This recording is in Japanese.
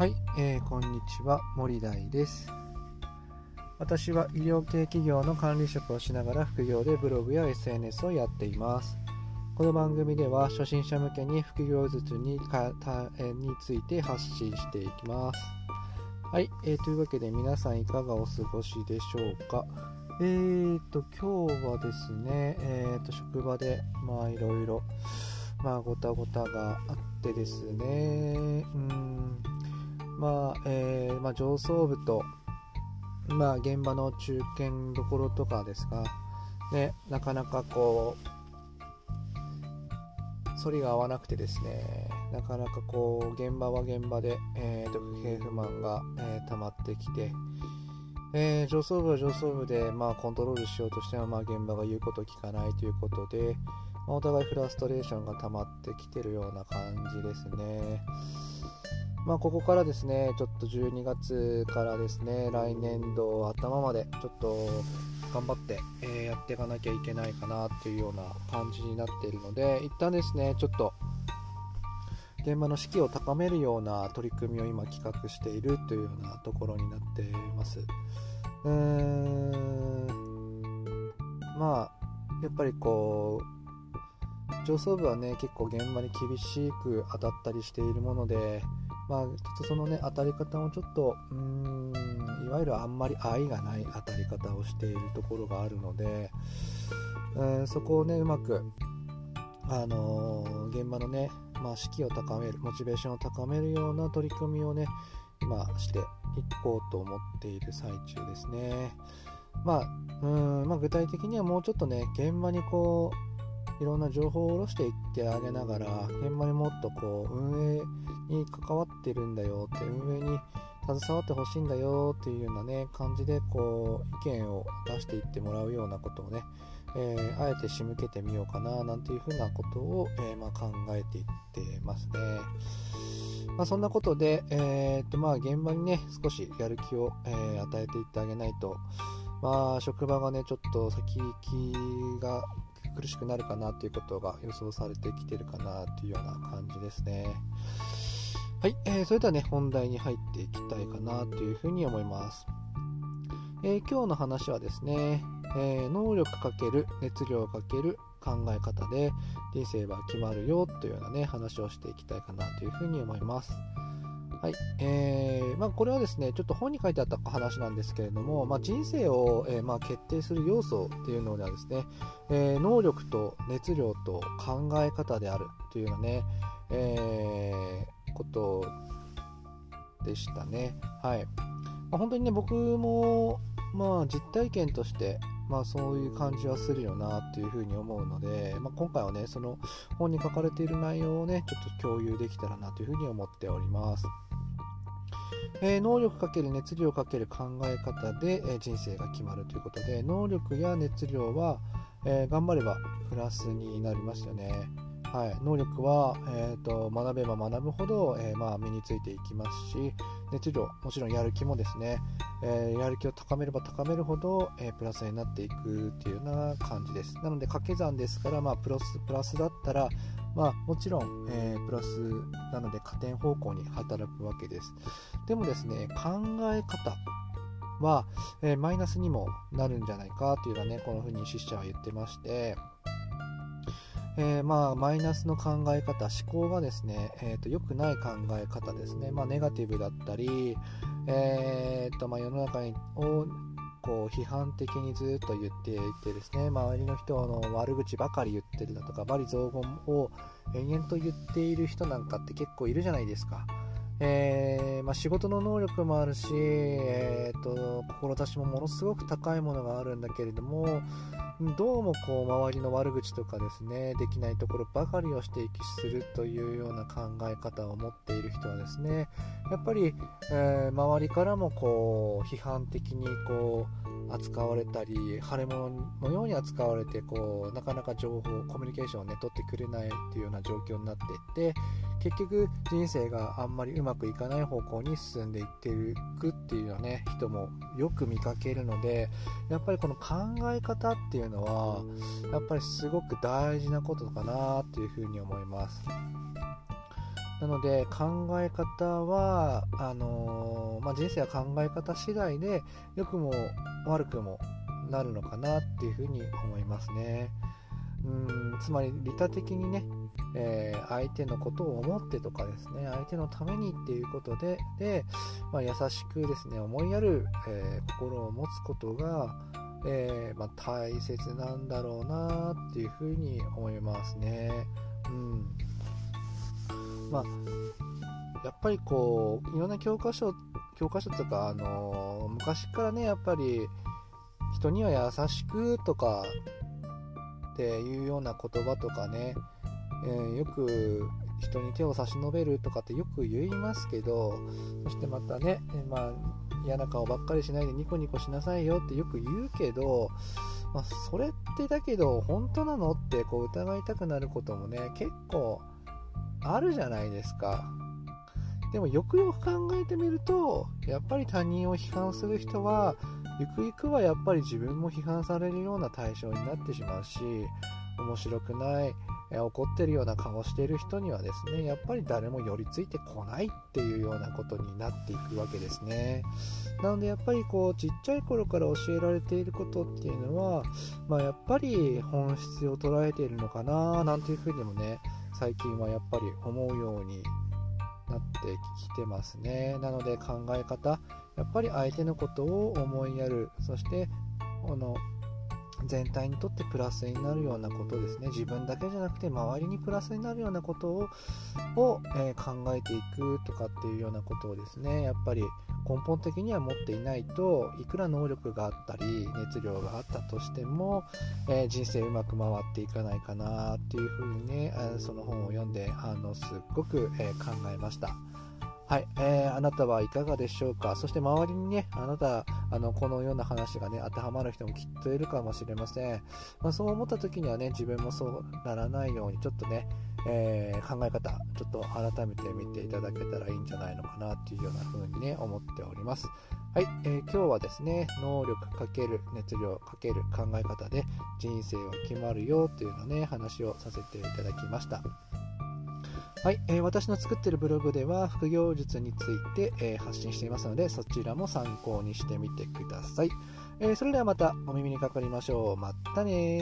はい、えー、こんにちは森大です。私は医療系企業の管理職をしながら副業でブログや SNS をやっています。この番組では初心者向けに副業術にかたについて発信していきます。はい、えー、というわけで皆さんいかがお過ごしでしょうか。えーと今日はですねえーと職場でまあいろいろまあごたごたがあってですねうんまあ、えー、まあ、上層部と、まあ、現場の中堅どころとかですが、ね、なかなかこう、反りが合わなくてですね、なかなかこう、現場は現場で、えー、不平不満が、えー、溜まってきて、えー、上層部は上層部で、まあ、コントロールしようとしても、まあ、現場が言うことを聞かないということで、まあ、お互いフラストレーションが溜まってきてるような感じですね。まあ、ここからですね、ちょっと12月からですね、来年度頭までちょっと頑張って、えー、やっていかなきゃいけないかなっていうような感じになっているので、一旦ですね、ちょっと現場の士気を高めるような取り組みを今企画しているというようなところになっています。うーん、まあ、やっぱりこう、上層部はね、結構現場に厳しく当たったりしているもので、まあ、ちょっとそのね、当たり方もちょっと、うーん、いわゆるあんまり愛がない当たり方をしているところがあるので、えー、そこをね、うまく、あのー、現場のね、まあ、士気を高める、モチベーションを高めるような取り組みをね、今していこうと思っている最中ですね。まあ、うんまあ、具体的にはもうちょっとね、現場にこう、いろんな情報を下ろしていってあげながら現場にもっとこう運営に関わってるんだよって運営に携わってほしいんだよっていうようなね感じでこう意見を出していってもらうようなことをね、えー、あえて仕向けてみようかななんていうふうなことを、えー、まあ、考えていってますね。まあ、そんなことで、えー、っとまあ現場にね少しやる気を、え与えていってあげないとまあ職場がねちょっと先行きが苦しくなるかなということが予想されてきてるかなというような感じですね。はい、えー、それではね、本題に入っていきたいかなというふうに思います。えー、今日の話はですね、えー、能力かける熱量かける考え方で人生は決まるよというようなね、話をしていきたいかなというふうに思います。はい。えー、まあ、これはですね、ちょっと本に書いてあった話なんですけれども、まあ、人生を、えー、まあ、決定する要素っていうのではですね、えー、能力と熱量と考え方であるというようなね、えことでしたね。はい。まあ、本当にね、僕も、まあ、実体験として、まあそういう感じはするよなっていうふうに思うので、まあ、今回はね、その本に書かれている内容をね、ちょっと共有できたらなというふうに思っております。えー、能力かける熱量かける考え方で、えー、人生が決まるということで能力や熱量は、えー、頑張ればプラスになりますよね。はい、能力は、えーと、学べば学ぶほど、えー、まあ、身についていきますし熱量もちろんやる気もですね、えー、やる気を高めれば高めるほど、えー、プラスになっていくっていうような感じですなので掛け算ですから、まあ、プラスプラスだったら、まあ、もちろん、えプラスなので加点方向に働くわけです。でもですね考え方は、えマイナスにもなるんじゃないかというのはねこのふうに死者は言ってましてえー、まあ、マイナスの考え方、思考がですね、えーと、良くない考え方ですね、まあ、ネガティブだったり、えーとまあ、世の中をこう批判的にずっと言っていてですね、周りの人の悪口ばかり言ってるだとか、罵詈雑言を延々と言っている人なんかって結構いるじゃないですか。えー、まあ、仕事の能力もあるし、えーと、志もものすごく高いものがあるんだけれどもどうもこう周りの悪口とかですねできないところばかりを指摘するというような考え方を持っている人はですねやっぱり、えー、周りからもこう批判的にこう扱われたり腫れ物のように扱われてこうなかなか情報コミュニケーションをね取ってくれないっていうような状況になっていって結局人生があんまりうまくいかない方向に進んでいっていくっていうようなね人もよく見かけるのでやっぱりこの考え方っていうのはやっぱりすごく大事なことかなっていうふうに思いますなので考え方はあのー、まあ、人生は考え方次第で良くも悪くもなるのかなっていうふうに思いますね。うんつまり利他的にね、えー、相手のことを思ってとかですね相手のためにっていうことでで、まあ、優しくですね思いやる、えー、心を持つことが、えー、まあ、大切なんだろうなっていうふうに思いますね。うんまあ、やっぱりこういろんな教科書教科書とか、あの昔からねやっぱり人には優しくとかっていうような言葉とかね、えー、よく人に手を差し伸べるとかってよく言いますけどそしてまたね、まあ、嫌な顔ばっかりしないでニコニコしなさいよってよく言うけど、まあ、それってだけど本当なのってこう疑いたくなることもね結構あるじゃないですか。でもよくよく考えてみるとやっぱり他人を批判する人はゆくゆくはやっぱり自分も批判されるような対象になってしまうし面白くない怒ってるような顔してる人にはですねやっぱり誰も寄りついてこないっていうようなことになっていくわけですね。なのでやっぱりこうちっちゃい頃から教えられていることっていうのは、まあ、やっぱり本質を捉えているのかななんていうふうにもね最近はやっぱり思うようになってきてますね。なので考え方やっぱり相手のことを思いやる。そしてこの全体にとってプラスになるようなことですね自分だけじゃなくて周りにプラスになるようなことをを、えー、考えていくとかっていうようなことをですねやっぱり根本的には持っていないといくら能力があったり熱量があったとしても、えー、人生うまく回っていかないかなっていうふうにね、その本を読んであのすっごく、え考えました。はい、えー、あなたはいかがでしょうか？そして周りにね、あなた、あの、このような話がね、当てはまる人もきっといるかもしれません。まあ、そう思った時にはね、自分もそうならないように、ちょっとね、えー、考え方、ちょっと改めて見ていただけたらいいんじゃないのかなっていうような風にね、思っております。はい、えー、今日はですね、能力かける熱量かける考え方で人生は決まるよというのね、話をさせていただきました。はい、えー、私の作ってるブログでは副業術について、えー、発信していますのでそちらも参考にしてみてください、えー、それではまたお耳にかかりましょう。またね